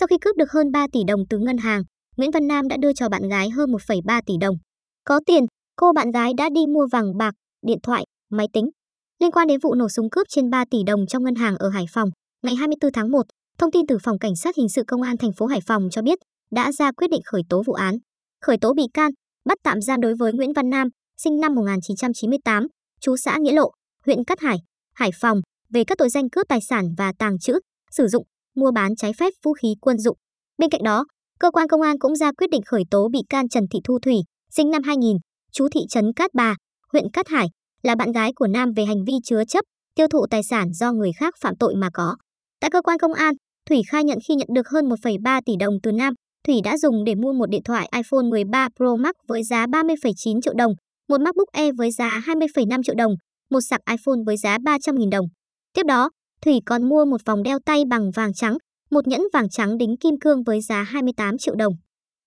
Sau khi cướp được hơn 3 tỷ đồng từ ngân hàng, Nguyễn Văn Nam đã đưa cho bạn gái hơn 1,3 tỷ đồng. Có tiền, cô bạn gái đã đi mua vàng bạc, điện thoại, máy tính. Liên quan đến vụ nổ súng cướp trên 3 tỷ đồng trong ngân hàng ở Hải Phòng, ngày 24 tháng 1, thông tin từ Phòng Cảnh sát Hình sự Công an thành phố Hải Phòng cho biết đã ra quyết định khởi tố vụ án, khởi tố bị can, bắt tạm giam đối với Nguyễn Văn Nam, sinh năm 1998, chú xã Nghĩa Lộ, huyện Cát Hải, Hải Phòng, về các tội danh cướp tài sản và tàng trữ, sử dụng, mua bán trái phép vũ khí quân dụng. Bên cạnh đó, cơ quan công an cũng ra quyết định khởi tố bị can Trần Thị Thu Thủy, sinh năm 2000, chú thị trấn Cát Bà, huyện Cát Hải, là bạn gái của Nam về hành vi chứa chấp, tiêu thụ tài sản do người khác phạm tội mà có. Tại cơ quan công an, Thủy khai nhận khi nhận được hơn 1,3 tỷ đồng từ Nam, Thủy đã dùng để mua một điện thoại iPhone 13 Pro Max với giá 30,9 triệu đồng, một MacBook Air với giá 20,5 triệu đồng, một sạc iPhone với giá 300.000 đồng. Tiếp đó, Thủy còn mua một vòng đeo tay bằng vàng trắng, một nhẫn vàng trắng đính kim cương với giá 28 triệu đồng.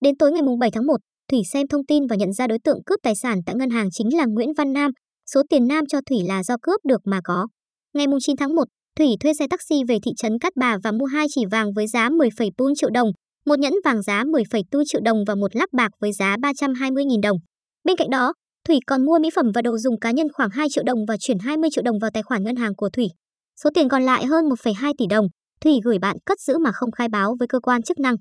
Đến tối ngày 7 tháng 1, Thủy xem thông tin và nhận ra đối tượng cướp tài sản tại ngân hàng chính là Nguyễn Văn Nam, số tiền Nam cho Thủy là do cướp được mà có. Ngày 9 tháng 1, Thủy thuê xe taxi về thị trấn Cát Bà và mua hai chỉ vàng với giá 10,4 triệu đồng, một nhẫn vàng giá 10,4 triệu đồng và một lắc bạc với giá 320.000 đồng. Bên cạnh đó, Thủy còn mua mỹ phẩm và đồ dùng cá nhân khoảng 2 triệu đồng và chuyển 20 triệu đồng vào tài khoản ngân hàng của Thủy. Số tiền còn lại hơn 1,2 tỷ đồng, Thủy gửi bạn cất giữ mà không khai báo với cơ quan chức năng.